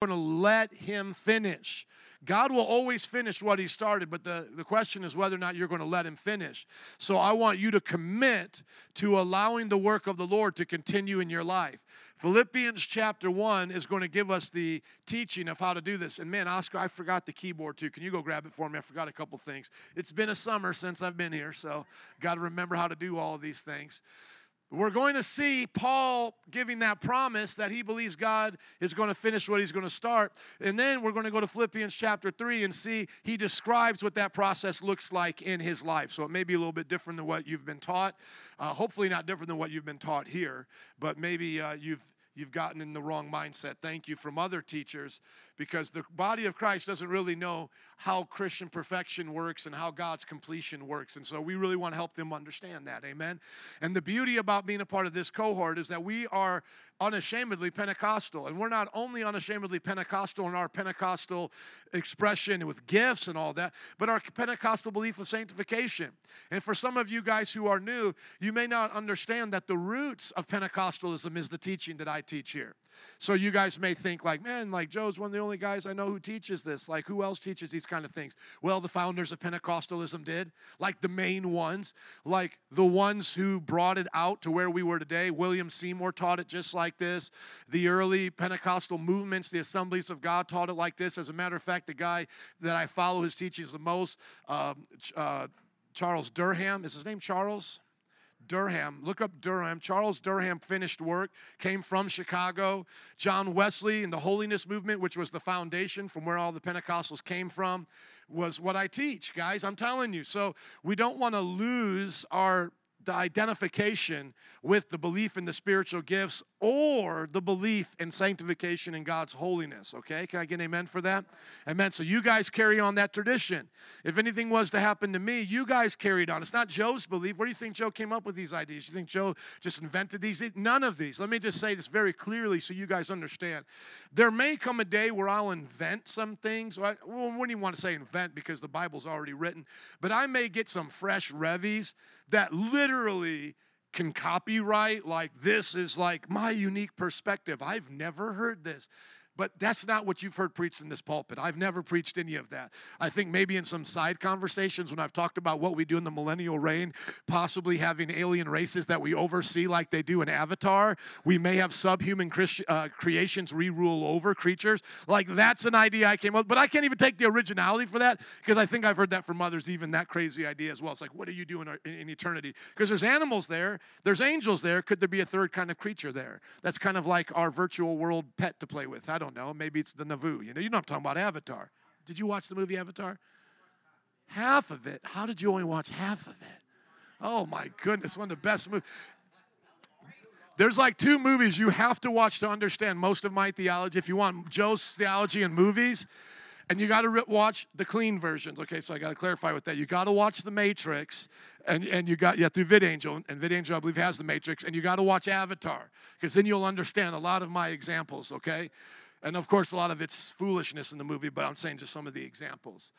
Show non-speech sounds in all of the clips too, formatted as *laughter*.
going to let him finish. God will always finish what he started, but the, the question is whether or not you're going to let him finish. So I want you to commit to allowing the work of the Lord to continue in your life. Philippians chapter 1 is going to give us the teaching of how to do this. And man, Oscar, I forgot the keyboard too. Can you go grab it for me? I forgot a couple things. It's been a summer since I've been here, so got to remember how to do all of these things. We're going to see Paul giving that promise that he believes God is going to finish what he's going to start. And then we're going to go to Philippians chapter 3 and see he describes what that process looks like in his life. So it may be a little bit different than what you've been taught. Uh, hopefully, not different than what you've been taught here, but maybe uh, you've you've gotten in the wrong mindset. Thank you from other teachers because the body of Christ doesn't really know how Christian perfection works and how God's completion works. And so we really want to help them understand that. Amen. And the beauty about being a part of this cohort is that we are unashamedly Pentecostal. And we're not only unashamedly Pentecostal in our Pentecostal expression with gifts and all that, but our Pentecostal belief of sanctification. And for some of you guys who are new, you may not understand that the roots of Pentecostalism is the teaching that I teach here. So you guys may think like, man, like Joe's one of the only guys I know who teaches this. Like who else teaches these kind of things? Well, the founders of Pentecostalism did, like the main ones, like the ones who brought it out to where we were today. William Seymour taught it just like this. The early Pentecostal movements, the Assemblies of God taught it like this. As a matter of fact, the guy that I follow his teachings the most, um, uh, Charles Durham, is his name Charles? Durham. Look up Durham. Charles Durham finished work, came from Chicago. John Wesley and the Holiness Movement, which was the foundation from where all the Pentecostals came from, was what I teach, guys. I'm telling you. So we don't want to lose our the identification with the belief in the spiritual gifts or the belief in sanctification and God's holiness. Okay, can I get an amen for that? Amen. So you guys carry on that tradition. If anything was to happen to me, you guys carried on. It's not Joe's belief. Where do you think Joe came up with these ideas? You think Joe just invented these? None of these. Let me just say this very clearly so you guys understand. There may come a day where I'll invent some things. Well, I wouldn't even want to say invent because the Bible's already written, but I may get some fresh revies that literally can copyright like this is like my unique perspective. I've never heard this. But that's not what you've heard preached in this pulpit. I've never preached any of that. I think maybe in some side conversations when I've talked about what we do in the millennial reign, possibly having alien races that we oversee like they do in Avatar, we may have subhuman Christ- uh, creations re rule over creatures. Like that's an idea I came up with. But I can't even take the originality for that because I think I've heard that from others, even that crazy idea as well. It's like, what do you do in, in, in eternity? Because there's animals there, there's angels there. Could there be a third kind of creature there? That's kind of like our virtual world pet to play with. I don't don't know. Maybe it's the Naboo. You know, you know I'm talking about Avatar. Did you watch the movie Avatar? Half of it. How did you only watch half of it? Oh my goodness, one of the best movies. There's like two movies you have to watch to understand most of my theology. If you want Joe's theology in movies, and you got to watch the clean versions. Okay, so I got to clarify with that. You got to watch The Matrix, and, and you got yeah through VidAngel, and VidAngel I believe has The Matrix, and you got to watch Avatar because then you'll understand a lot of my examples. Okay, and of course, a lot of it's foolishness in the movie, but I'm saying just some of the examples.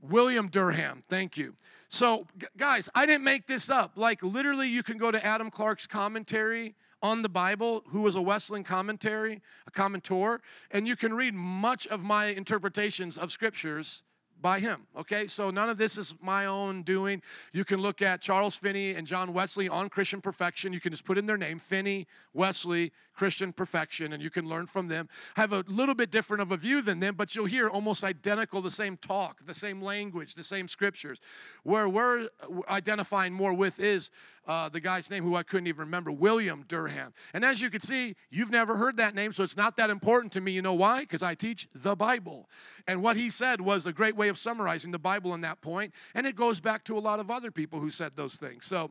William Durham, thank you. So, guys, I didn't make this up. Like, literally, you can go to Adam Clarke's commentary on the Bible, who was a Wesleyan commentary, a commentor, and you can read much of my interpretations of scriptures by him. Okay, so none of this is my own doing. You can look at Charles Finney and John Wesley on Christian perfection. You can just put in their name, Finney, Wesley, Christian perfection, and you can learn from them. Have a little bit different of a view than them, but you'll hear almost identical, the same talk, the same language, the same scriptures. Where we're identifying more with is uh, the guy's name who I couldn't even remember, William Durham. And as you can see, you've never heard that name, so it's not that important to me. You know why? Because I teach the Bible. And what he said was a great way of summarizing the Bible on that point, and it goes back to a lot of other people who said those things. So,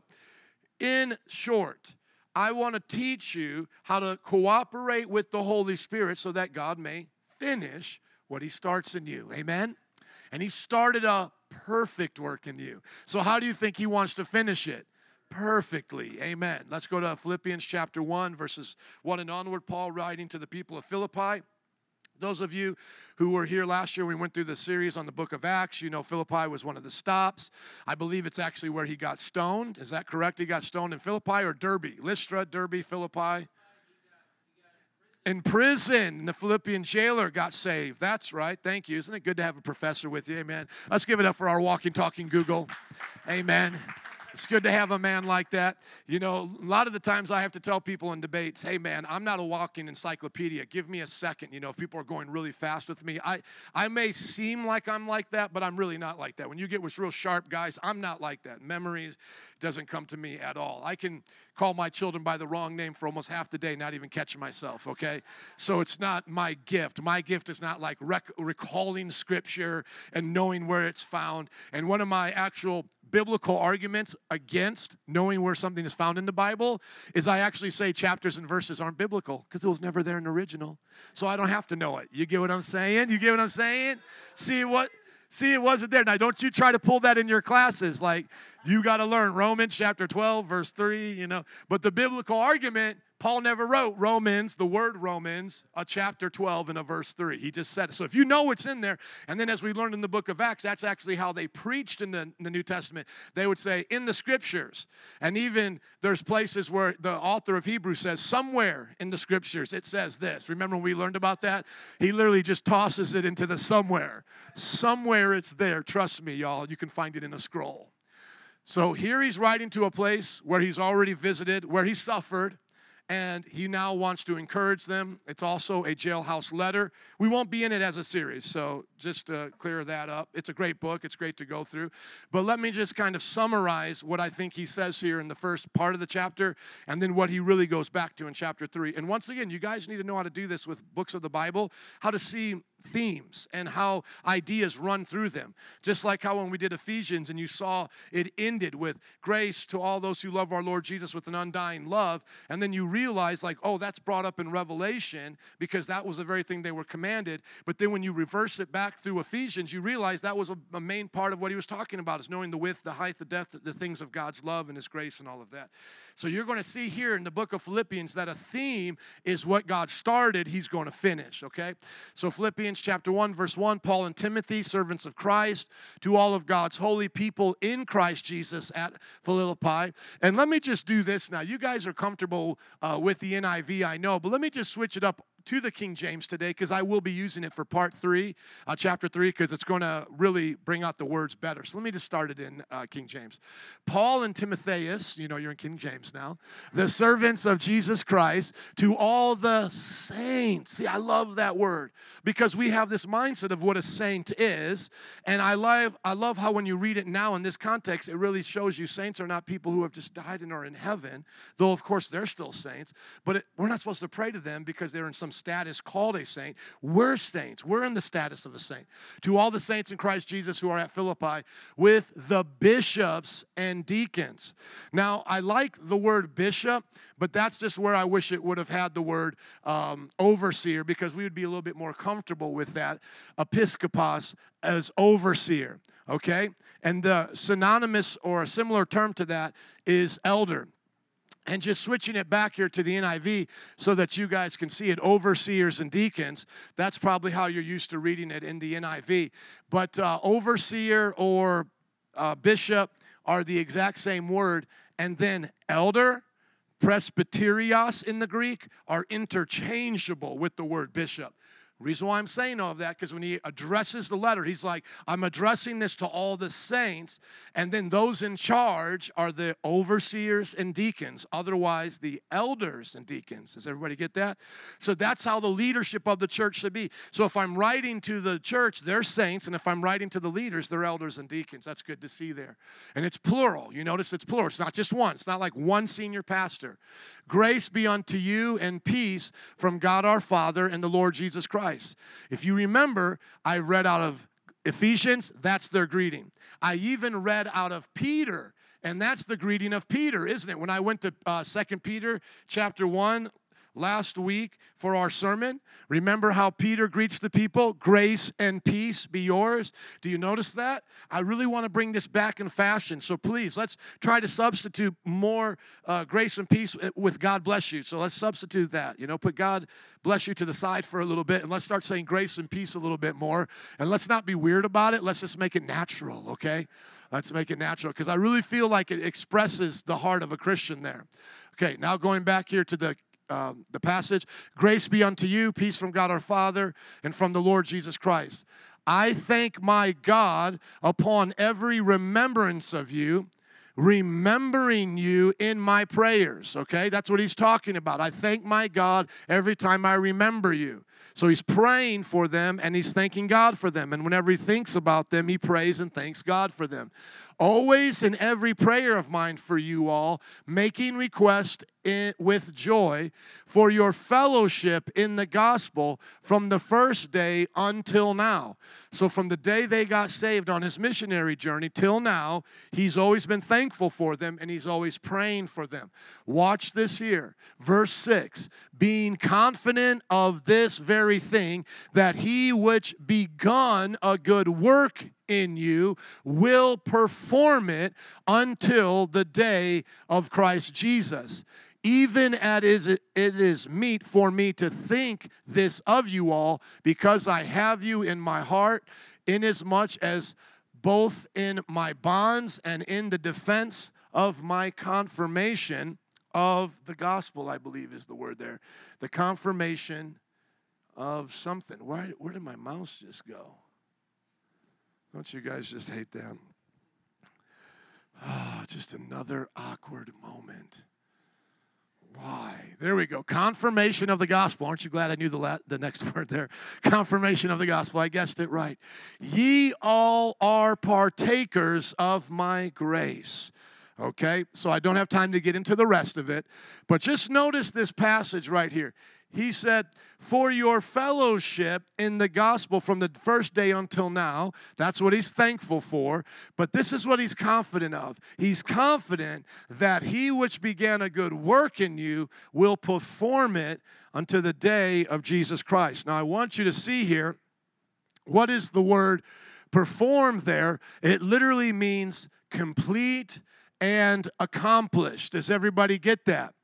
in short, I want to teach you how to cooperate with the Holy Spirit so that God may finish what He starts in you. Amen? And He started a perfect work in you. So, how do you think He wants to finish it? Perfectly. Amen. Let's go to Philippians chapter 1, verses 1 and onward. Paul writing to the people of Philippi. Those of you who were here last year, we went through the series on the book of Acts. You know, Philippi was one of the stops. I believe it's actually where he got stoned. Is that correct? He got stoned in Philippi or Derbe? Lystra, Derbe, Philippi? in prison. The Philippian jailer got saved. That's right. Thank you. Isn't it good to have a professor with you? Amen. Let's give it up for our walking, talking Google. Amen. It's good to have a man like that. You know, a lot of the times I have to tell people in debates, hey man, I'm not a walking encyclopedia. Give me a second. You know, if people are going really fast with me, I, I may seem like I'm like that, but I'm really not like that. When you get with real sharp guys, I'm not like that. Memories doesn't come to me at all. I can call my children by the wrong name for almost half the day, not even catching myself, okay? So it's not my gift. My gift is not like rec- recalling scripture and knowing where it's found. And one of my actual biblical arguments against knowing where something is found in the Bible is I actually say chapters and verses aren't biblical because it was never there in the original. So I don't have to know it. You get what I'm saying? You get what I'm saying? See what see it wasn't there. Now don't you try to pull that in your classes like you got to learn Romans chapter 12 verse 3, you know. But the biblical argument Paul never wrote Romans, the word Romans, a chapter 12 and a verse 3. He just said it. So if you know what's in there, and then as we learned in the book of Acts, that's actually how they preached in the, in the New Testament. They would say, in the scriptures. And even there's places where the author of Hebrews says, somewhere in the scriptures it says this. Remember when we learned about that? He literally just tosses it into the somewhere. Somewhere it's there. Trust me, y'all. You can find it in a scroll. So here he's writing to a place where he's already visited, where he suffered and he now wants to encourage them. It's also a jailhouse letter. We won't be in it as a series, so just to clear that up. It's a great book, it's great to go through. But let me just kind of summarize what I think he says here in the first part of the chapter, and then what he really goes back to in chapter three. And once again, you guys need to know how to do this with books of the Bible, how to see themes and how ideas run through them. Just like how when we did Ephesians and you saw it ended with grace to all those who love our Lord Jesus with an undying love, and then you realize, like, oh, that's brought up in Revelation because that was the very thing they were commanded. But then when you reverse it back through Ephesians, you realize that was a, a main part of what he was talking about is knowing the width, the height, the depth, the things of God's love and his grace and all of that. So you're going to see here in the book of Philippians that a theme is what God started, he's going to finish, okay? So Philippians chapter 1 verse 1, Paul and Timothy, servants of Christ, to all of God's holy people in Christ Jesus at Philippi. And let me just do this now. You guys are comfortable uh, with the NIV, I know, but let me just switch it up to the King James today because I will be using it for part three, uh, chapter three, because it's going to really bring out the words better. So let me just start it in uh, King James. Paul and Timotheus, you know you're in King James now, the servants of Jesus Christ, to all the saints. See, I love that word because we have this mindset of what a saint is, and I love I love how when you read it now in this context, it really shows you saints are not people who have just died and are in heaven, though of course they're still saints. But it, we're not supposed to pray to them because they're in some status called a saint. We're saints. We're in the status of a saint. To all the saints in Christ Jesus who are at Philippi with the bishops and deacons. Now, I like the word bishop, but that's just where I wish it would have had the word um, overseer because we would be a little bit more comfortable with that. Episkopos as overseer, okay? And the synonymous or a similar term to that is elder and just switching it back here to the NIV so that you guys can see it overseers and deacons. That's probably how you're used to reading it in the NIV. But uh, overseer or uh, bishop are the exact same word. And then elder, presbyterios in the Greek, are interchangeable with the word bishop. Reason why I'm saying all of that, because when he addresses the letter, he's like, I'm addressing this to all the saints, and then those in charge are the overseers and deacons, otherwise, the elders and deacons. Does everybody get that? So that's how the leadership of the church should be. So if I'm writing to the church, they're saints, and if I'm writing to the leaders, they're elders and deacons. That's good to see there. And it's plural. You notice it's plural. It's not just one, it's not like one senior pastor. Grace be unto you and peace from God our Father and the Lord Jesus Christ. If you remember, I read out of Ephesians, that's their greeting. I even read out of Peter, and that's the greeting of Peter, isn't it? When I went to uh, 2 Peter chapter 1, last week for our sermon. Remember how Peter greets the people? Grace and peace be yours. Do you notice that? I really want to bring this back in fashion. So please, let's try to substitute more uh, grace and peace with God bless you. So let's substitute that. You know, put God bless you to the side for a little bit and let's start saying grace and peace a little bit more. And let's not be weird about it. Let's just make it natural, okay? Let's make it natural because I really feel like it expresses the heart of a Christian there. Okay, now going back here to the uh, the passage. Grace be unto you, peace from God our Father, and from the Lord Jesus Christ. I thank my God upon every remembrance of you remembering you in my prayers. Okay, that's what he's talking about. I thank my God every time I remember you. So he's praying for them and he's thanking God for them. And whenever he thinks about them, he prays and thanks God for them. Always in every prayer of mine for you all, making request in, with joy for your fellowship in the gospel from the first day until now. So, from the day they got saved on his missionary journey till now, he's always been thankful for them and he's always praying for them. Watch this here. Verse 6 being confident of this very thing, that he which begun a good work in you will perform it until the day of Christ Jesus. Even as it is meet for me to think this of you all, because I have you in my heart, inasmuch as both in my bonds and in the defense of my confirmation of the gospel, I believe is the word there. The confirmation of something. Why, where did my mouse just go? Don't you guys just hate that? Oh, just another awkward moment. Why? There we go. Confirmation of the gospel. Aren't you glad I knew the, la- the next *laughs* word there? Confirmation of the gospel. I guessed it right. Ye all are partakers of my grace. Okay, so I don't have time to get into the rest of it, but just notice this passage right here. He said, For your fellowship in the gospel from the first day until now, that's what he's thankful for. But this is what he's confident of. He's confident that he which began a good work in you will perform it unto the day of Jesus Christ. Now, I want you to see here what is the word perform there? It literally means complete and accomplished. Does everybody get that?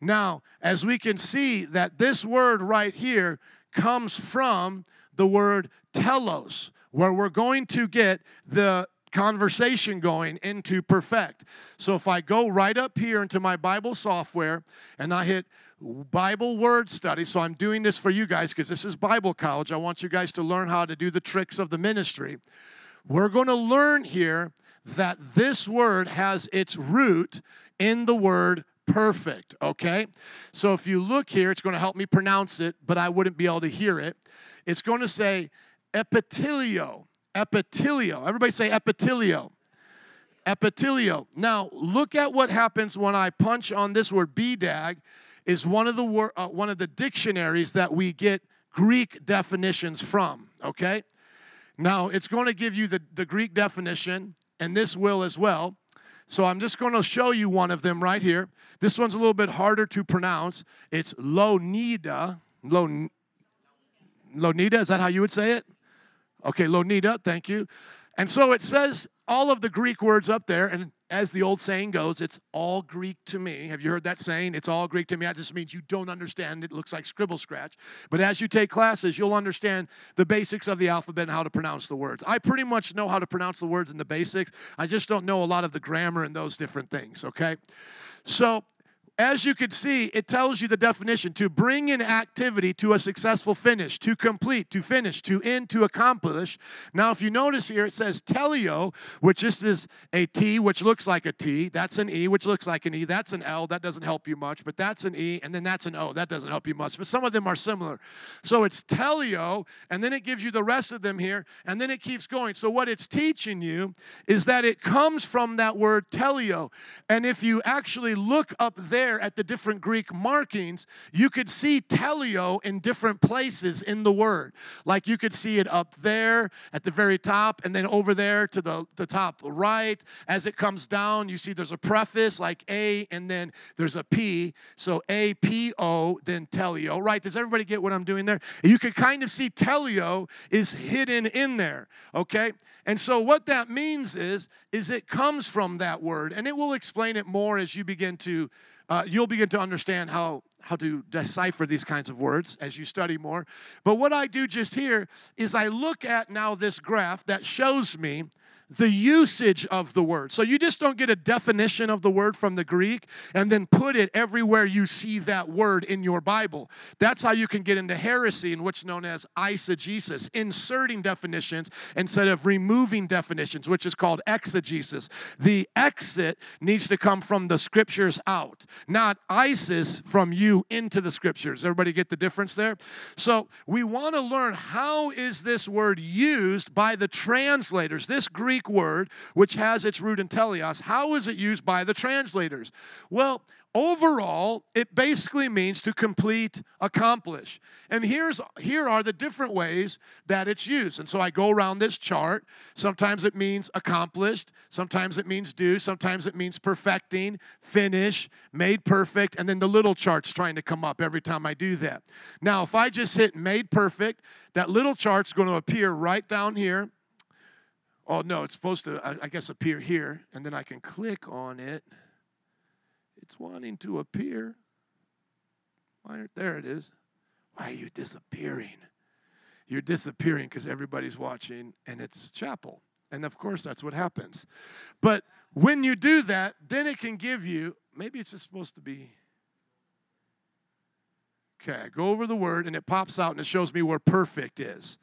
Now, as we can see that this word right here comes from the word telos, where we're going to get the conversation going into perfect. So if I go right up here into my Bible software and I hit Bible word study, so I'm doing this for you guys because this is Bible college. I want you guys to learn how to do the tricks of the ministry. We're going to learn here that this word has its root in the word perfect, okay? So if you look here, it's going to help me pronounce it, but I wouldn't be able to hear it. It's going to say epitelio. Epitelio. Everybody say epitelio. Epitelio. Now, look at what happens when I punch on this word BDAG is one of the wor- uh, one of the dictionaries that we get Greek definitions from, okay? Now, it's going to give you the, the Greek definition, and this will as well. So I'm just going to show you one of them right here. This one's a little bit harder to pronounce. It's Louw-Nida. Lon, Louw-Nida, is that how you would say it? Okay, Louw-Nida, thank you. And so it says all of the Greek words up there, and as the old saying goes, it's all Greek to me. Have you heard that saying? It's all Greek to me. That just means you don't understand. It looks like scribble scratch. But as you take classes, you'll understand the basics of the alphabet and how to pronounce the words. I pretty much know how to pronounce the words in the basics. I just don't know a lot of the grammar and those different things, okay? So as you can see, it tells you the definition to bring an activity to a successful finish, to complete, to finish, to end, to accomplish. Now, if you notice here, it says telio, which this is a T, which looks like a T. That's an E, which looks like an E. That's an L. That doesn't help you much, but that's an E. And then that's an O. That doesn't help you much, but some of them are similar. So it's telio, and then it gives you the rest of them here, and then it keeps going. So what it's teaching you is that it comes from that word telio. And if you actually look up there, there at the different Greek markings, you could see telio in different places in the word. Like you could see it up there at the very top, and then over there to the, the top right. As it comes down, you see there's a preface like A, and then there's a P. So A, P, O, then telio, right? Does everybody get what I'm doing there? You could kind of see telio is hidden in there, okay? And so what that means is, is it comes from that word, and it will explain it more as you begin to uh, you'll begin to understand how, how to decipher these kinds of words as you study more. But what I do just here is I look at now this graph that shows me the usage of the word. So you just don't get a definition of the word from the Greek and then put it everywhere you see that word in your Bible. That's how you can get into heresy, in which known as eisegesis, inserting definitions instead of removing definitions, which is called exegesis. The exit needs to come from the scriptures out, not ISIS from you into the scriptures. Everybody get the difference there? So we want to learn how is this word used by the translators. This Greek Greek word, which has its root in teleos, how is it used by the translators? Well, overall it basically means to complete accomplish. And here's here are the different ways that it's used. And so i go around this chart. Sometimes it means accomplished. Sometimes it means do. Sometimes it means perfecting finish made perfect. And then the little chart's trying to come up every time i do that. Now if i just hit made perfect that little chart's going to appear right down here Oh, no, it's supposed to, I, I guess, appear here, and then I can click on it. It's wanting to appear. Why, there it is. Why are you disappearing? You're disappearing because everybody's watching and it's chapel. And of course, that's what happens. But when you do that, then it can give you, maybe it's just supposed to be. Okay, I go over the word and it pops out and it shows me where perfect is.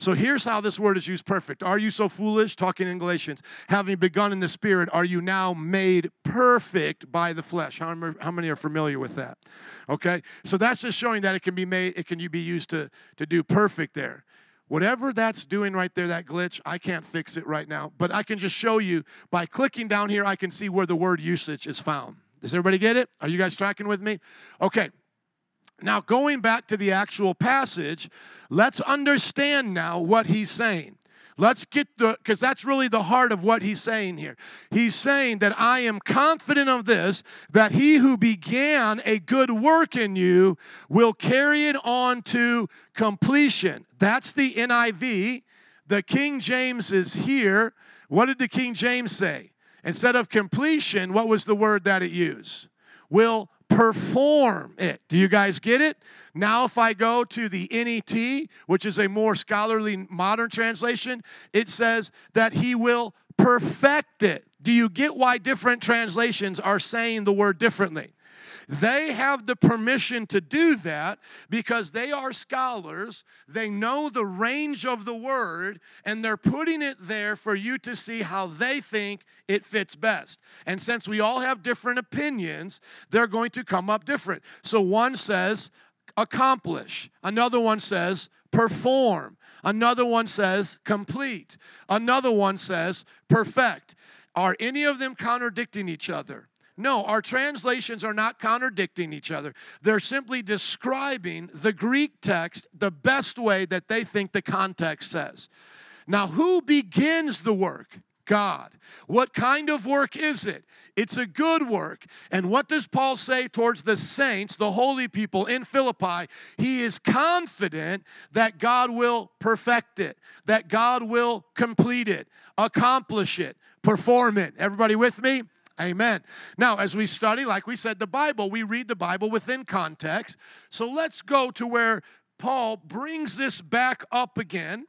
So here's how this word is used perfect. Are you so foolish? Talking in Galatians. Having begun in the spirit, are you now made perfect by the flesh? How, how many are familiar with that? Okay? So that's just showing that it can be made, it can be used to, to do perfect there. Whatever that's doing right there, that glitch, I can't fix it right now. But I can just show you by clicking down here, I can see where the word usage is found. Does everybody get it? Are you guys tracking with me? Okay. Now, going back to the actual passage, let's understand now what he's saying. Let's get the, because that's really the heart of what he's saying here. He's saying that I am confident of this, that he who began a good work in you will carry it on to completion. That's the NIV. The King James is here. What did the King James say? Instead of completion, what was the word that it used? Will perform it. Do you guys get it? Now, if I go to the NET, which is a more scholarly modern translation, it says that he will perfect it. Do you get why different translations are saying the word differently? They have the permission to do that because they are scholars. They know the range of the word, and they're putting it there for you to see how they think it fits best. And since we all have different opinions, they're going to come up different. So one says, accomplish, another one says, perform, another one says, complete, another one says, perfect. Are any of them contradicting each other? No, our translations are not contradicting each other. They're simply describing the Greek text the best way that they think the context says. Now, who begins the work? God. What kind of work is it? It's a good work. And what does Paul say towards the saints, the holy people in Philippi? He is confident that God will perfect it, that God will complete it, accomplish it, perform it. Everybody with me? Amen. Now, as we study, like we said, the Bible, we read the Bible within context. So let's go to where Paul brings this back up again.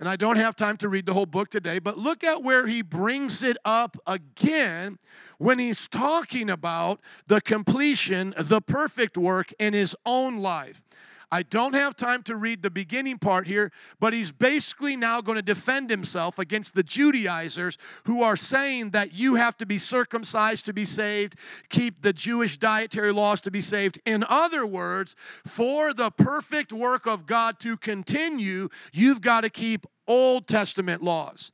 And I don't have time to read the whole book today, but look at where he brings it up again when he's talking about the completion, the perfect work in his own life. I don't have time to read the beginning part here, but he's basically now going to defend himself against the Judaizers who are saying that you have to be circumcised to be saved, keep the Jewish dietary laws to be saved. In other words, for the perfect work of God to continue, you've got to keep Old Testament laws.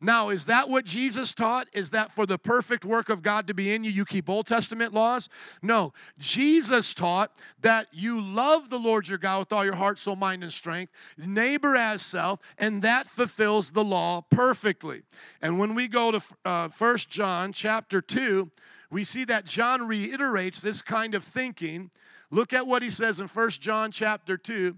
Now, is that what Jesus taught? Is that for the perfect work of God to be in you, you keep Old Testament laws? No. Jesus taught that you love the Lord your God with all your heart, soul, mind, and strength, neighbor as self, and that fulfills the law perfectly. And when we go to uh, 1 John chapter 2, we see that John reiterates this kind of thinking. Look at what he says in 1 John chapter 2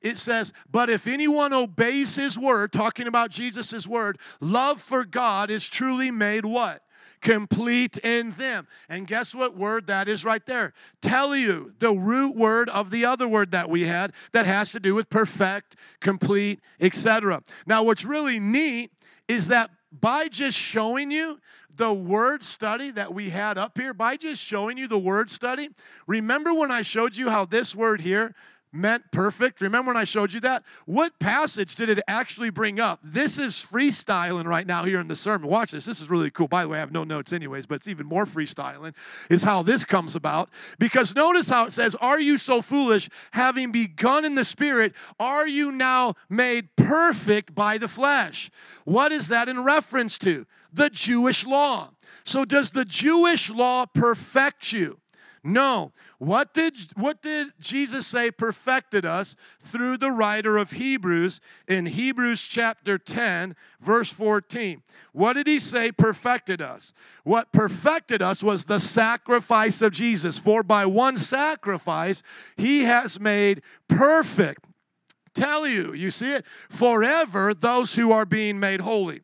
it says, But if anyone obeys his word, talking about Jesus' word, love for God is truly made what? Complete in them. And guess what word that is right there? Tell you the root word of the other word that we had that has to do with perfect, complete, etc. Now, what's really neat is that by just showing you the word study that we had up here, by just showing you the word study, remember when I showed you how this word here meant perfect. Remember when I showed you that? What passage did it actually bring up? This is freestyling right now here in the sermon. Watch this. This is really cool. By the way, I have no notes anyways, but it's even more freestyling is how this comes about. Because notice how it says, Are you so foolish, having begun in the spirit, are you now made perfect by the flesh? What is that in reference to? The Jewish law. So, does the Jewish law perfect you? No. What did, what did Jesus say perfected us through the writer of Hebrews in Hebrews chapter 10, verse 14? What did he say perfected us? What perfected us was the sacrifice of Jesus. For by one sacrifice, he has made perfect. Tell you, you see it? Forever those who are being made holy.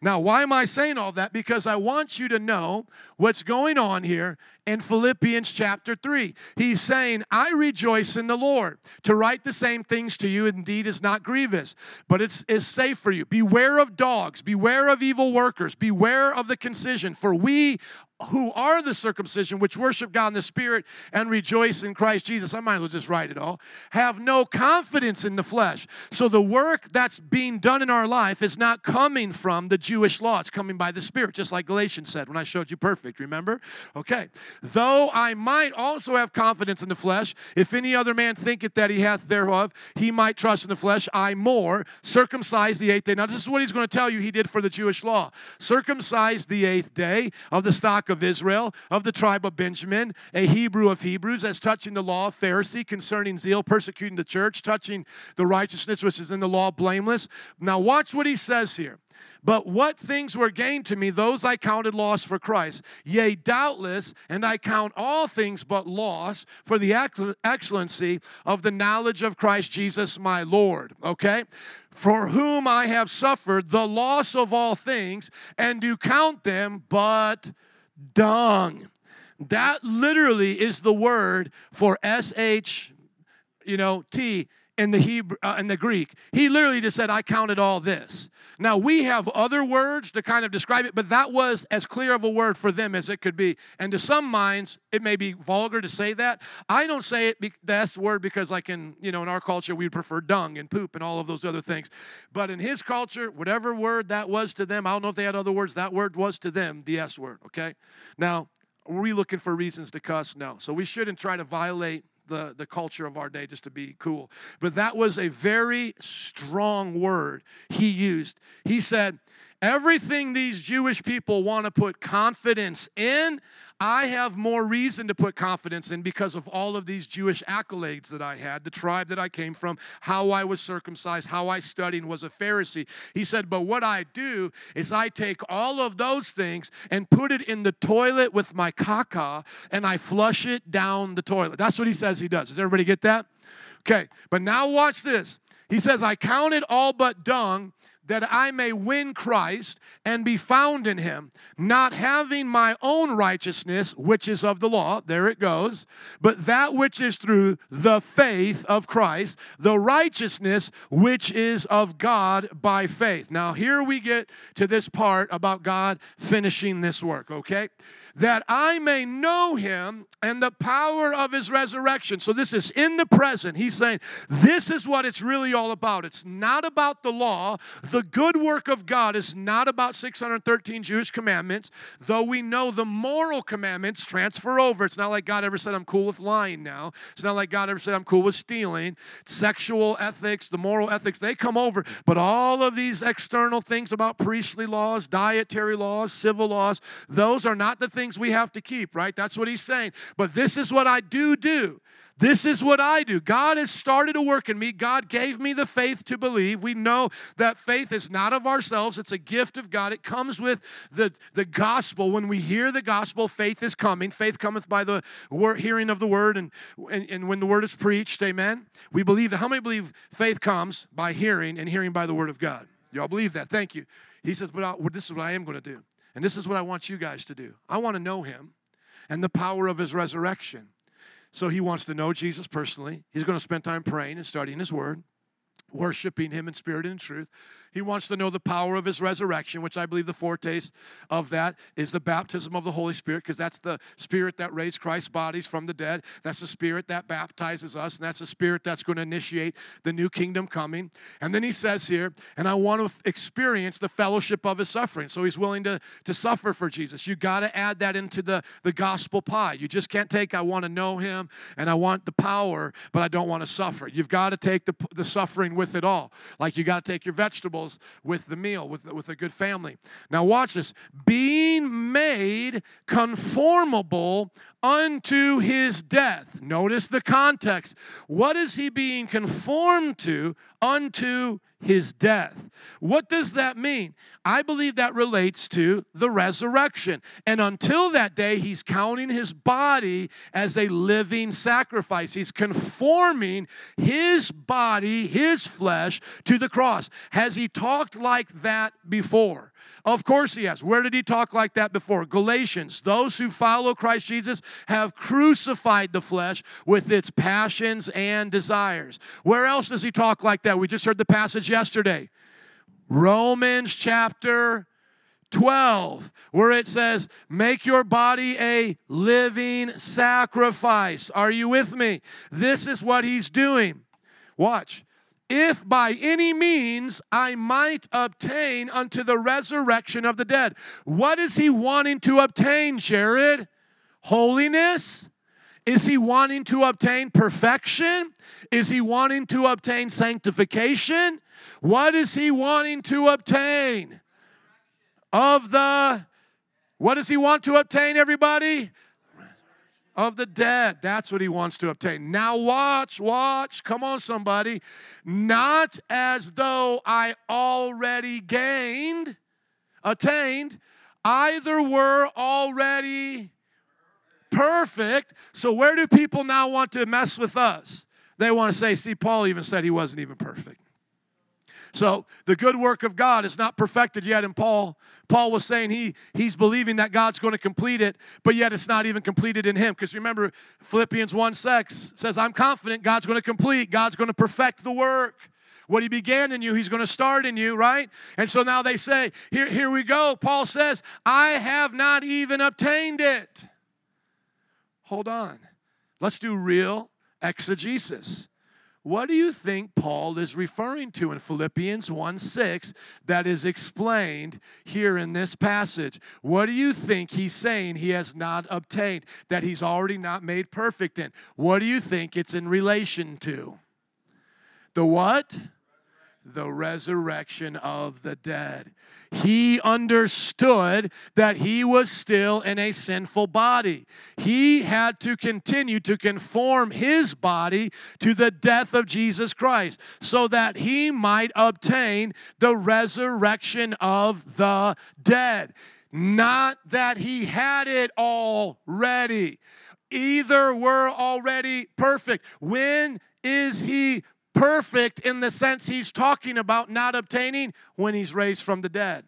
Now, why am I saying all that? Because I want you to know what's going on here in Philippians chapter 3. He's saying, I rejoice in the Lord. To write the same things to you indeed is not grievous, but it's is safe for you. Beware of dogs, beware of evil workers, beware of the concision, for we who are the circumcision, which worship God in the Spirit and rejoice in Christ Jesus, I might as well just write it all, have no confidence in the flesh. So the work that's being done in our life is not coming from the Jewish law, it's coming by the Spirit, just like Galatians said when I showed you perfect, remember? Okay. Though I might also have confidence in the flesh, if any other man thinketh that he hath thereof, he might trust in the flesh. I more circumcised the eighth day. Now, this is what he's going to tell you he did for the Jewish law circumcised the eighth day of the stock of Israel, of the tribe of Benjamin, a Hebrew of Hebrews, as touching the law, of Pharisee, concerning zeal, persecuting the church, touching the righteousness which is in the law, blameless. Now, watch what he says here. But what things were gained to me, those I counted loss for Christ. Yea, doubtless, and I count all things but loss for the excellency of the knowledge of Christ Jesus my Lord. Okay? For whom I have suffered the loss of all things, and do count them but dung. That literally is the word for S H, you know, T in the Hebrew uh, in the Greek. He literally just said, "I counted all this." Now we have other words to kind of describe it, but that was as clear of a word for them as it could be. And to some minds, it may be vulgar to say that. I don't say it be, that's word because, like in you know in our culture, we prefer dung and poop and all of those other things. But in his culture, whatever word that was to them, I don't know if they had other words. That word was to them the S word. Okay. Now, are we looking for reasons to cuss? No. So we shouldn't try to violate the, the culture of our day just to be cool. But that was a very strong word he used. He said, Everything these Jewish people want to put confidence in, I have more reason to put confidence in because of all of these Jewish accolades that I had, the tribe that I came from, how I was circumcised, how I studied and was a Pharisee. He said, But what I do is I take all of those things and put it in the toilet with my caca and I flush it down the toilet. That's what he says he does. Does everybody get that? Okay, but now watch this. He says, I counted all but dung that I may win Christ and be found in him, not having my own righteousness, which is of the law, there it goes, but that which is through the faith of Christ, the righteousness which is of God by faith. Now, here we get to this part about God finishing this work, okay? that I may know him and the power of his resurrection. So this is in the present. He's saying, This is what it's really all about. It's not about the law. The good work of God is not about 613 Jewish commandments, though we know the moral commandments transfer over. It's not like God ever said, I'm cool with lying now. It's not like God ever said, I'm cool with stealing. Sexual ethics, the moral ethics, they come over. But all of these external things about priestly laws, dietary laws, civil laws, those are not the things we have to keep, right? That's what he's saying. But this is what I do do. This is what I do. God has started a work in me. God gave me the faith to believe. We know that faith is not of ourselves, it's a gift of God. It comes with the, the gospel. When we hear the gospel, faith is coming. Faith cometh by the word, hearing of the word, and, and, and when the word is preached, amen. We believe that. How many believe faith comes by hearing and hearing by the word of God? Y'all believe that? Thank you. He says, but I, this is what I am going to do. And this is what I want you guys to do. I want to know him and the power of his resurrection. So he wants to know Jesus personally. He's going to spend time praying and studying his word. worshiping him in spirit and in truth. He wants to know the power of his resurrection, which I believe the foretaste of that is the baptism of the Holy Spirit, because that's the spirit that raised Christ's bodies from the dead. That's the spirit that baptizes us, and that's the spirit that's going to initiate the new kingdom coming. And then he says here, and I want to experience the fellowship of his suffering. So he's willing to, to suffer for Jesus. You got to add that into the, the gospel pie. You just can't take, I want to know him and I want the power, but I don't want to suffer. You've got to take the, the suffering with it all. Like you got to take your vegetables with the meal, with, with a good family. Now, watch this being made conformable unto his death. Notice the context. What is he being conformed to unto his death? What does that mean? I believe that relates to the resurrection. And until that day, he's counting his body as a living sacrifice. He's conforming his body, his flesh, to the cross. Has he talked like that before? Of course he has. Where did he talk like that before? Galatians. Those who follow Christ Jesus have crucified the flesh with its passions and desires. Where else does he talk like that? We just heard the passage yesterday. Romans chapter 12, where it says, Make your body a living sacrifice. Are you with me? This is what he's doing. Watch if by any means I might obtain unto the resurrection of the dead. What is he wanting to obtain, Jared? Holiness? Is he wanting to obtain perfection? Is he wanting to obtain sanctification? What is he wanting to obtain? Of the, what does he want to obtain, everybody? Of the dead. That's what he wants to obtain. Now, watch, watch. Come on, somebody. Not as though I already gained, attained, either were already perfect. So, where do people now want to mess with us? They want to say, see, Paul even said he wasn't even perfect. So the good work of God is not perfected yet in Paul. Paul was saying he, he's believing that God's going to complete it, but yet it's not even completed in him. Because remember, Philippians 1 6 says, I'm confident God's going to complete, God's going to perfect the work. What he began in you, he's going to start in you, right? And so now they say, here, here we go. Paul says, I have not even obtained it. Hold on. Let's do real exegesis. What do you think Paul is referring to in Philippians 1 6 that is explained here in this passage? What do you think he's saying he has not obtained, that he's already not made perfect in? What do you think it's in relation to? The what? The resurrection of the dead he understood that he was still in a sinful body. He had to continue to conform his body to the death of Jesus Christ so that he might obtain the resurrection of the dead. Not that he had it already. Either were already perfect. When is he perfect in the sense he's talking about not obtaining when he's raised from the dead.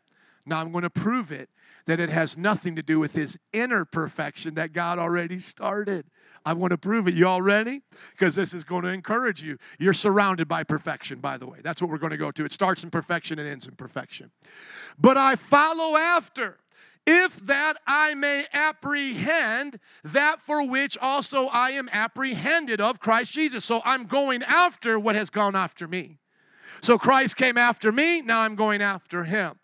Now I'm going to prove it that it has nothing to do with his inner perfection that God already started. I want to prove it. You all ready? Because this is going to encourage you. You're surrounded by perfection, by the way. That's what we're going to go to. It starts in perfection and ends in perfection. But I follow after if that I may apprehend that for which also I am apprehended of Christ Jesus. So I'm going after what has gone after me. So Christ came after me, now I'm going after him.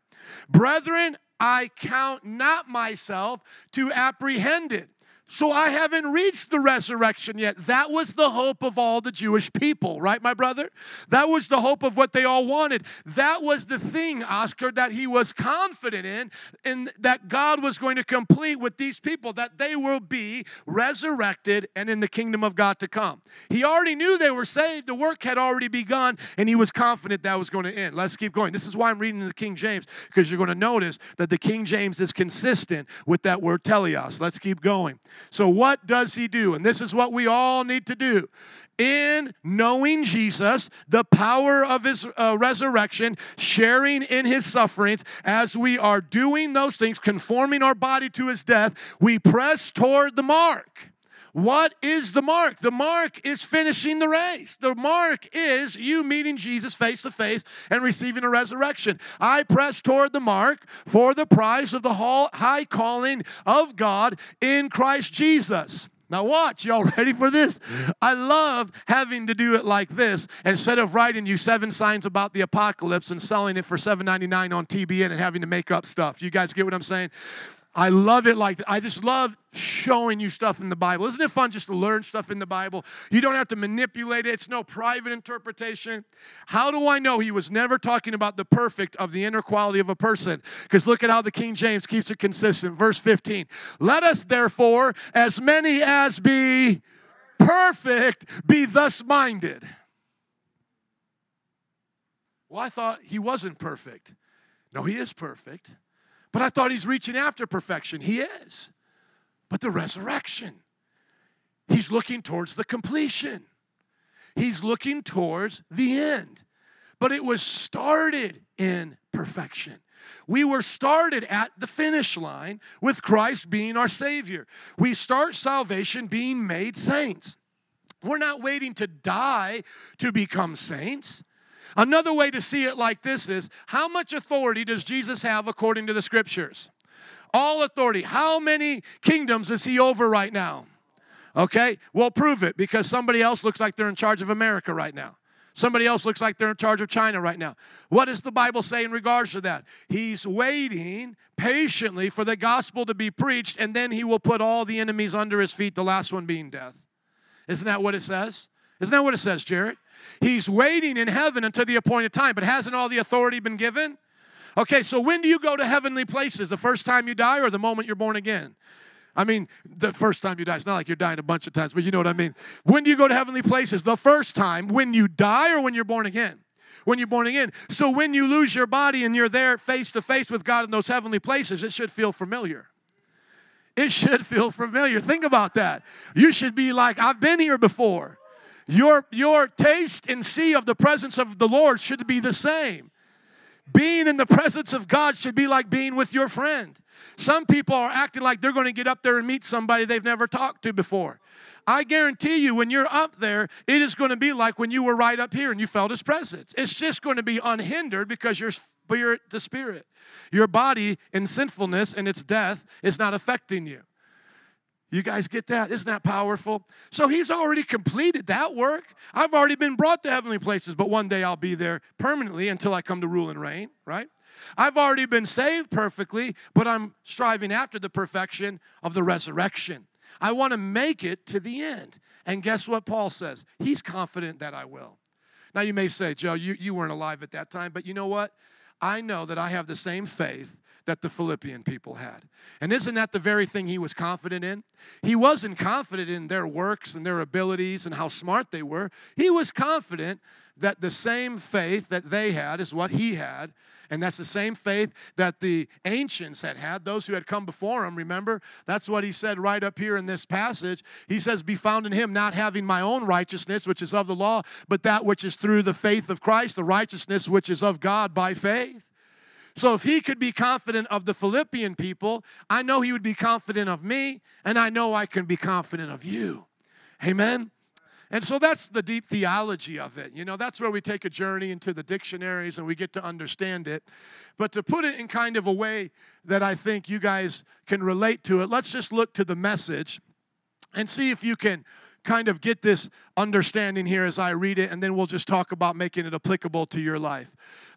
Brethren, I count not myself to apprehend it. So I haven't reached the resurrection yet. That was the hope of all the Jewish people, right, my brother? That was the hope of what they all wanted. That was the thing, Oscar, that he was confident in, in that God was going to complete with these people, that they will be resurrected and in the kingdom of God to come. He already knew they were saved. The work had already begun, and he was confident that was going to end. Let's keep going. This is why I'm reading the King James, because you're going to notice that the King James is consistent with that word teleos. Let's keep going. So, what does he do? And this is what we all need to do. In knowing Jesus, the power of his uh, resurrection, sharing in his sufferings, as we are doing those things, conforming our body to his death, we press toward the mark. What is the mark? The mark is finishing the race. The mark is you meeting Jesus face to face and receiving a resurrection. I press toward the mark for the prize of the high calling of God in Christ Jesus. Now, watch, y'all *laughs* ready for this? I love having to do it like this instead of writing you seven signs about the apocalypse and selling it for $7.99 on TBN and having to make up stuff. You guys get what I'm saying? I love it like I just love showing you stuff in the Bible. Isn't it fun just to learn stuff in the Bible? You don't have to manipulate it. It's no private interpretation. How do I know he was never talking about the perfect of the inner quality of a person? Because look at how the King James keeps it consistent. Verse 15. Let us therefore, as many as be perfect, be thus minded. Well, I thought he wasn't perfect. No, he is perfect. But I thought he's reaching after perfection. He is. But the resurrection, he's looking towards the completion, he's looking towards the end. But it was started in perfection. We were started at the finish line with Christ being our Savior. We start salvation being made saints. We're not waiting to die to become saints. Another way to see it like this is how much authority does Jesus have according to the scriptures? All authority. How many kingdoms is he over right now? Okay, well, prove it because somebody else looks like they're in charge of America right now. Somebody else looks like they're in charge of China right now. What does the Bible say in regards to that? He's waiting patiently for the gospel to be preached, and then he will put all the enemies under his feet, the last one being death. Isn't that what it says? Isn't that what it says, Jared? He's waiting in heaven until the appointed time, but hasn't all the authority been given? Okay, so when do you go to heavenly places? The first time you die or the moment you're born again? I mean, the first time you die, it's not like you're dying a bunch of times, but you know what I mean. When do you go to heavenly places? The first time, when you die or when you're born again? When you're born again. So when you lose your body and you're there face to face with God in those heavenly places, it should feel familiar. It should feel familiar. Think about that. You should be like, I've been here before. Your, your taste and see of the presence of the Lord should be the same. Being in the presence of God should be like being with your friend. Some people are acting like they're going to get up there and meet somebody they've never talked to before. I guarantee you, when you're up there, it is going to be like when you were right up here and you felt His presence. It's just going to be unhindered because you're spirit to spirit. Your body in sinfulness and its death is not affecting you. You guys get that? Isn't that powerful? So he's already completed that work. I've already been brought to heavenly places, but one day I'll be there permanently until I come to rule and reign, right? I've already been saved perfectly, but I'm striving after the perfection of the resurrection. I want to make it to the end. And guess what Paul says? He's confident that I will. Now you may say, Joe, you, you weren't alive at that time, but you know what? I know that I have the same faith that the Philippian people had. And isn't that the very thing he was confident in? He wasn't confident in their works and their abilities and how smart they were. He was confident that the same faith that they had is what he had. And that's the same faith that the ancients had had, those who had come before him. Remember? That's what he said right up here in this passage. He says, Be found in him, not having my own righteousness, which is of the law, but that which is through the faith of Christ, the righteousness which is of God by faith. So if he could be confident of the Philippian people, I know he would be confident of me, and I know I can be confident of you. Amen. And so that's the deep theology of it. You know, that's where we take a journey into the dictionaries and we get to understand it. But to put it in kind of a way that I think you guys can relate to it, let's just look to the message and see if you can kind of get this understanding here as I read it, and then we'll just talk about making it applicable to your life.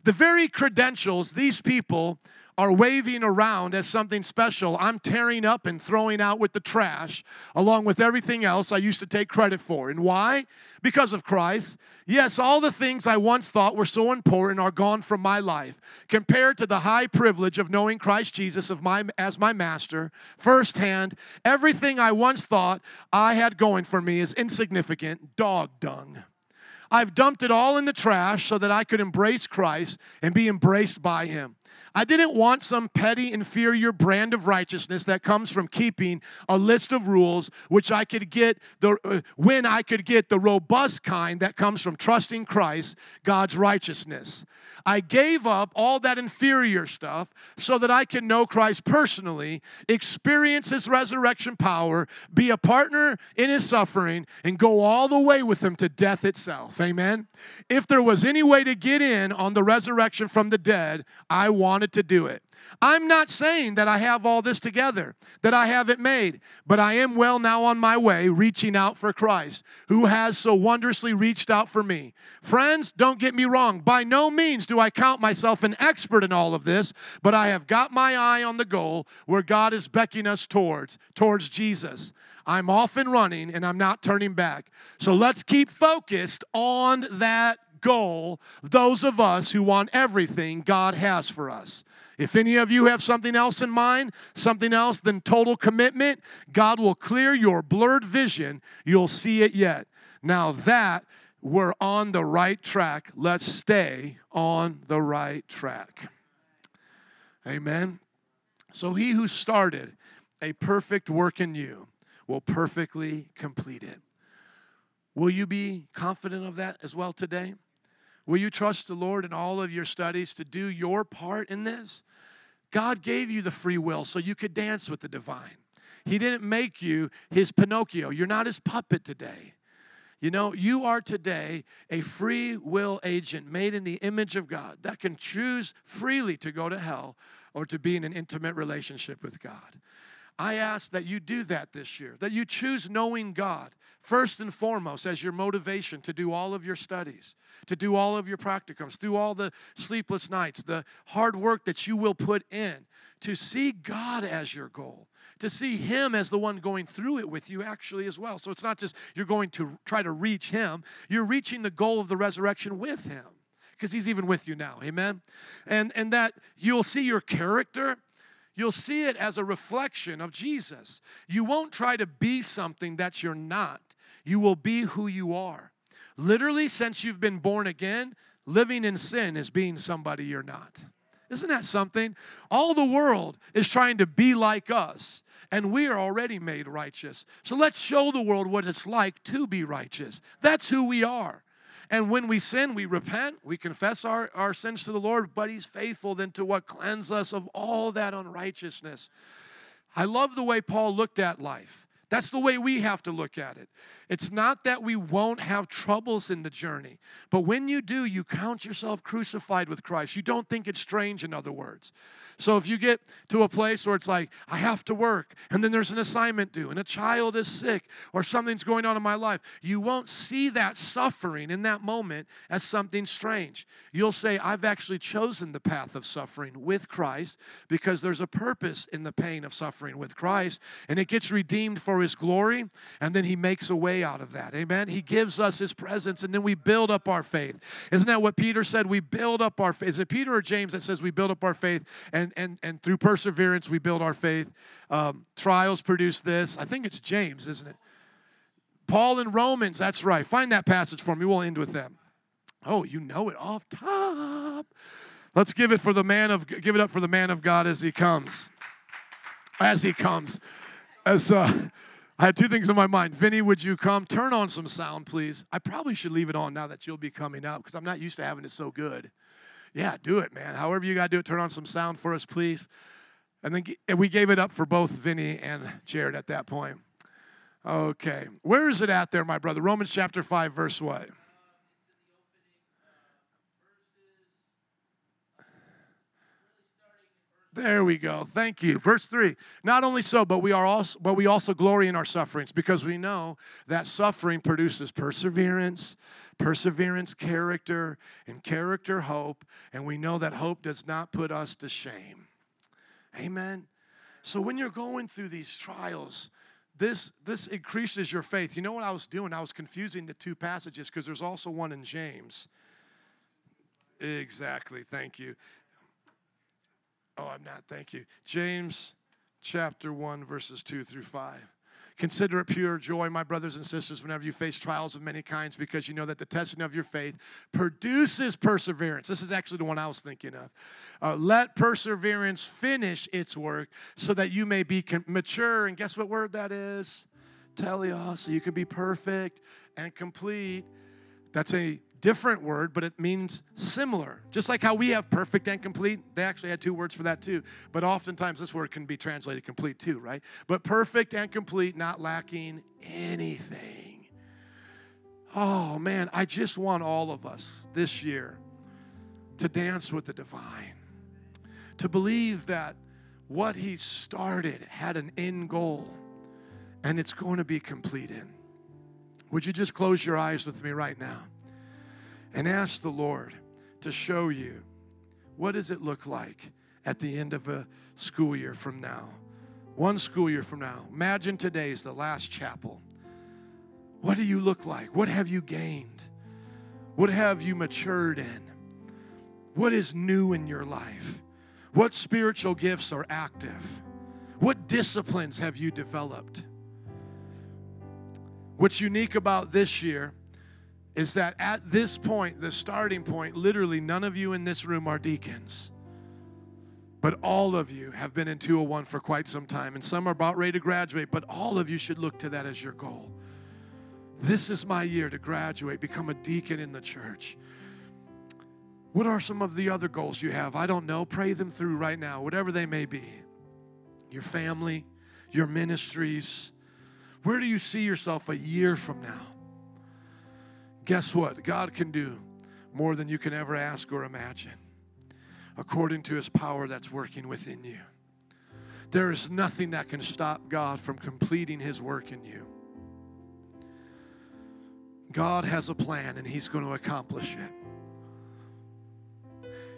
The very credentials these people are waving around as something special, I'm tearing up and throwing out with the trash, along with everything else I used to take credit for. And why? Because of Christ. Yes, all the things I once thought were so important are gone from my life, compared to the high privilege of knowing Christ Jesus of my, as my master firsthand. Everything I once thought I had going for me is insignificant dog dung. I've dumped it all in the trash so that I could embrace Christ and be embraced by Him. I didn't want some petty, inferior brand of righteousness that comes from keeping a list of rules, which I could get the uh, when I could get the robust kind that comes from trusting Christ, God's righteousness. I gave up all that inferior stuff so that I can know Christ personally, experience his resurrection power, be a partner in his suffering, and go all the way with him to death itself. Amen. If there was any way to get in on the resurrection from the dead, I wanted to do it. I'm not saying that I have all this together, that I have it made, but I am well now on my way reaching out for Christ, who has so wondrously reached out for me. Friends, don't get me wrong. By no means do I count myself an expert in all of this, but I have got my eye on the goal where God is beckoning us towards, towards Jesus. I'm off and running and I'm not turning back. So let's keep focused on that goal, those of us who want everything God has for us. If any of you have something else in mind, something else than total commitment, God will clear your blurred vision. You'll see it yet. Now that we're on the right track, let's stay on the right track. Amen. So he who started a perfect work in you will perfectly complete it. Will you be confident of that as well today? Will you trust the Lord in all of your studies to do your part in this? God gave you the free will so you could dance with the divine. He didn't make you his Pinocchio. You're not his puppet today. You know, you are today a free will agent made in the image of God that can choose freely to go to hell or to be in an intimate relationship with God. I ask that you do that this year, that you choose knowing God first and foremost as your motivation to do all of your studies, to do all of your practicums, through all the sleepless nights, the hard work that you will put in, to see God as your goal, to see Him as the one going through it with you actually as well. So it's not just you're going to try to reach Him, you're reaching the goal of the resurrection with Him because he's even with you now amen and and that you'll see your character You'll see it as a reflection of Jesus. You won't try to be something that you're not. You will be who you are. Literally, since you've been born again, living in sin is being somebody you're not. Isn't that something? All the world is trying to be like us, and we are already made righteous. So let's show the world what it's like to be righteous. That's who we are. And when we sin, we repent, we confess our, our sins to the Lord, but He's faithful then to what cleanse us of all that unrighteousness. I love the way Paul looked at life. That's the way we have to look at it. It's not that we won't have troubles in the journey, but when you do, you count yourself crucified with Christ. You don't think it's strange, in other words. So if you get to a place where it's like, I have to work, and then there's an assignment due, and a child is sick, or something's going on in my life, you won't see that suffering in that moment as something strange. You'll say, I've actually chosen the path of suffering with Christ because there's a purpose in the pain of suffering with Christ, and it gets redeemed for His glory, and then He makes a way way out of that. Amen. He gives us his presence and then we build up our faith. Isn't that what Peter said? We build up our faith. Is it Peter or James that says we build up our faith and and and through perseverance we build our faith? Um, trials produce this. I think it's James, isn't it? Paul in Romans, that's right. Find that passage for me. We'll end with them. Oh, you know it off top. Let's give it for the man of give it up for the man of God as he comes. As he comes. As uh I had two things in my mind. Vinny, would you come? Turn on some sound, please. I probably should leave it on now that you'll be coming up because I'm not used to having it so good. Yeah, do it, man. However you got to do it, turn on some sound for us, please. And then and we gave it up for both Vinny and Jared at that point. Okay. Where is it at there, my brother? Romans chapter 5, verse what? There we go. Thank you. Verse 3. Not only so, but we are also but we also glory in our sufferings because we know that suffering produces perseverance, perseverance character, and character hope, and we know that hope does not put us to shame. Amen. So when you're going through these trials, this this increases your faith. You know what I was doing? I was confusing the two passages because there's also one in James. Exactly. Thank you. Oh, I'm not. Thank you. James chapter 1, verses 2 through 5. Consider it pure joy, my brothers and sisters, whenever you face trials of many kinds, because you know that the testing of your faith produces perseverance. This is actually the one I was thinking of. Uh, let perseverance finish its work so that you may be mature. And guess what word that is? Teleos, so you can be perfect and complete. That's a different word, but it means similar. Just like how we have perfect and complete, they actually had two words for that too. But oftentimes this word can be translated complete too, right? But perfect and complete, not lacking anything. Oh man, I just want all of us this year to dance with the divine, to believe that what he started had an end goal and it's going to be completed. Would you just close your eyes with me right now? And ask the Lord to show you what does it look like at the end of a school year from now. One school year from now. Imagine today is the last chapel. What do you look like? What have you gained? What have you matured in? What is new in your life? What spiritual gifts are active? What disciplines have you developed? What's unique about this year is that at this point, the starting point, literally none of you in this room are deacons. But all of you have been in 201 for quite some time, and some are about ready to graduate, but all of you should look to that as your goal. This is my year to graduate, become a deacon in the church. What are some of the other goals you have? I don't know. Pray them through right now, whatever they may be. Your family, your ministries. Where do you see yourself a year from now? Guess what? God can do more than you can ever ask or imagine, according to his power that's working within you. There is nothing that can stop God from completing his work in you. God has a plan and he's going to accomplish it.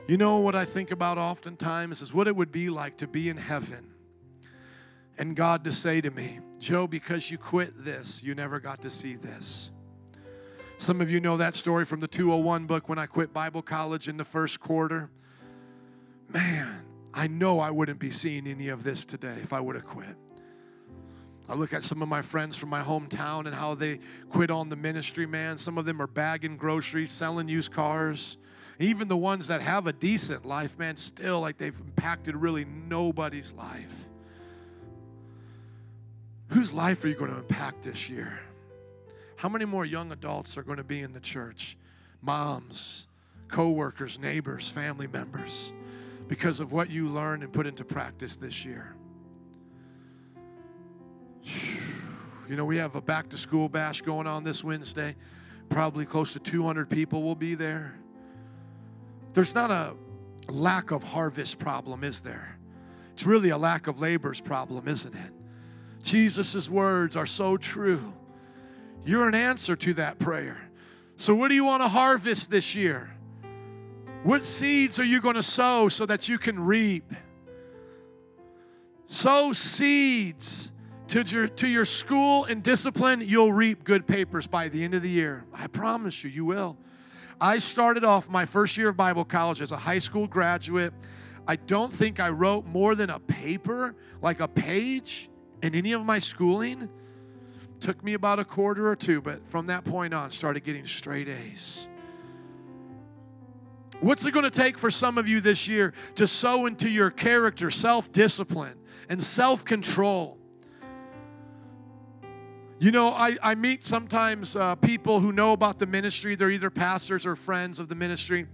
You know what I think about oftentimes is what it would be like to be in heaven and God to say to me, Joe, because you quit this, you never got to see this. Some of you know that story from the 201 book when I quit Bible college in the first quarter. Man, I know I wouldn't be seeing any of this today if I would have quit. I look at some of my friends from my hometown and how they quit on the ministry, man. Some of them are bagging groceries, selling used cars. Even the ones that have a decent life, man, still like they've impacted really nobody's life. Whose life are you going to impact this year? How many more young adults are going to be in the church? Moms, co-workers, neighbors, family members because of what you learned and put into practice this year. You know, we have a back to school bash going on this Wednesday. Probably close to 200 people will be there. There's not a lack of harvest problem, is there? It's really a lack of labor's problem, isn't it? Jesus' words are so true. You're an answer to that prayer. So, what do you want to harvest this year? What seeds are you going to sow so that you can reap? Sow seeds to your, to your school and discipline, you'll reap good papers by the end of the year. I promise you, you will. I started off my first year of Bible college as a high school graduate. I don't think I wrote more than a paper, like a page, in any of my schooling. Took me about a quarter or two, but from that point on, started getting straight A's. What's it going to take for some of you this year to sow into your character, self discipline, and self control? You know, I, I meet sometimes uh, people who know about the ministry. They're either pastors or friends of the ministry.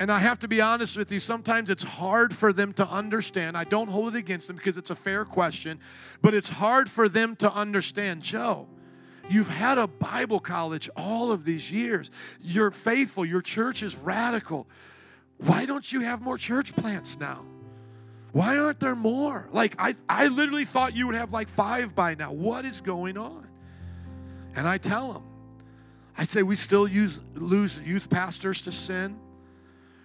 And I have to be honest with you, sometimes it's hard for them to understand. I don't hold it against them because it's a fair question, but it's hard for them to understand. Joe, you've had a Bible college all of these years. You're faithful, your church is radical. Why don't you have more church plants now? Why aren't there more? Like, I, I literally thought you would have like five by now. What is going on? And I tell them, I say, we still use, lose youth pastors to sin.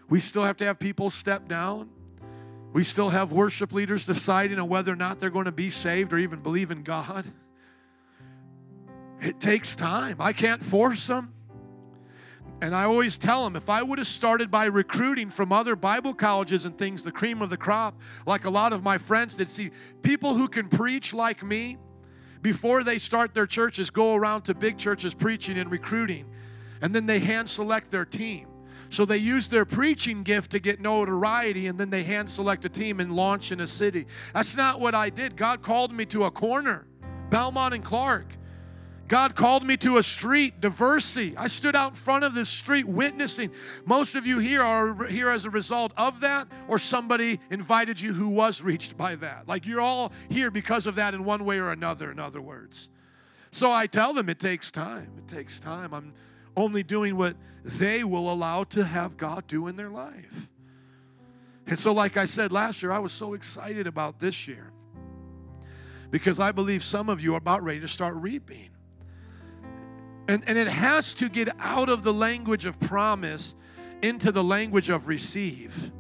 We still have to have people step down. We still have worship leaders deciding on whether or not they're going to be saved or even believe in God. It takes time. I can't force them. And I always tell them if I would have started by recruiting from other Bible colleges and things, the cream of the crop, like a lot of my friends did, see people who can preach like me, before they start their churches, go around to big churches preaching and recruiting, and then they hand select their team. So they use their preaching gift to get notoriety, and then they hand select a team and launch in a city. That's not what I did. God called me to a corner, Belmont and Clark. God called me to a street, Diversey. I stood out in front of this street witnessing. Most of you here are here as a result of that, or somebody invited you who was reached by that. Like you're all here because of that in one way or another, in other words. So I tell them it takes time. It takes time. I'm only doing what they will allow to have God do in their life. And so, like I said last year, I was so excited about this year because I believe some of you are about ready to start reaping. And, and it has to get out of the language of promise into the language of receive.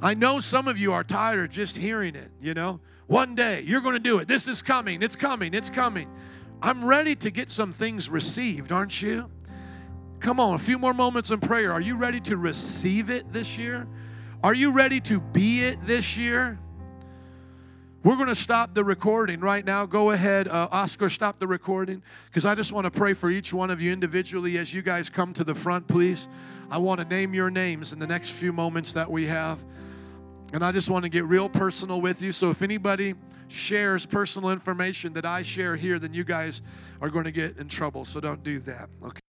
I know some of you are tired of just hearing it, you know. One day you're going to do it. This is coming. It's coming. It's coming. I'm ready to get some things received, aren't you? Come on, a few more moments in prayer. Are you ready to receive it this year? Are you ready to be it this year? We're going to stop the recording right now. Go ahead, uh, Oscar, stop the recording because I just want to pray for each one of you individually as you guys come to the front, please. I want to name your names in the next few moments that we have. And I just want to get real personal with you. So if anybody shares personal information that I share here, then you guys are going to get in trouble. So don't do that. Okay.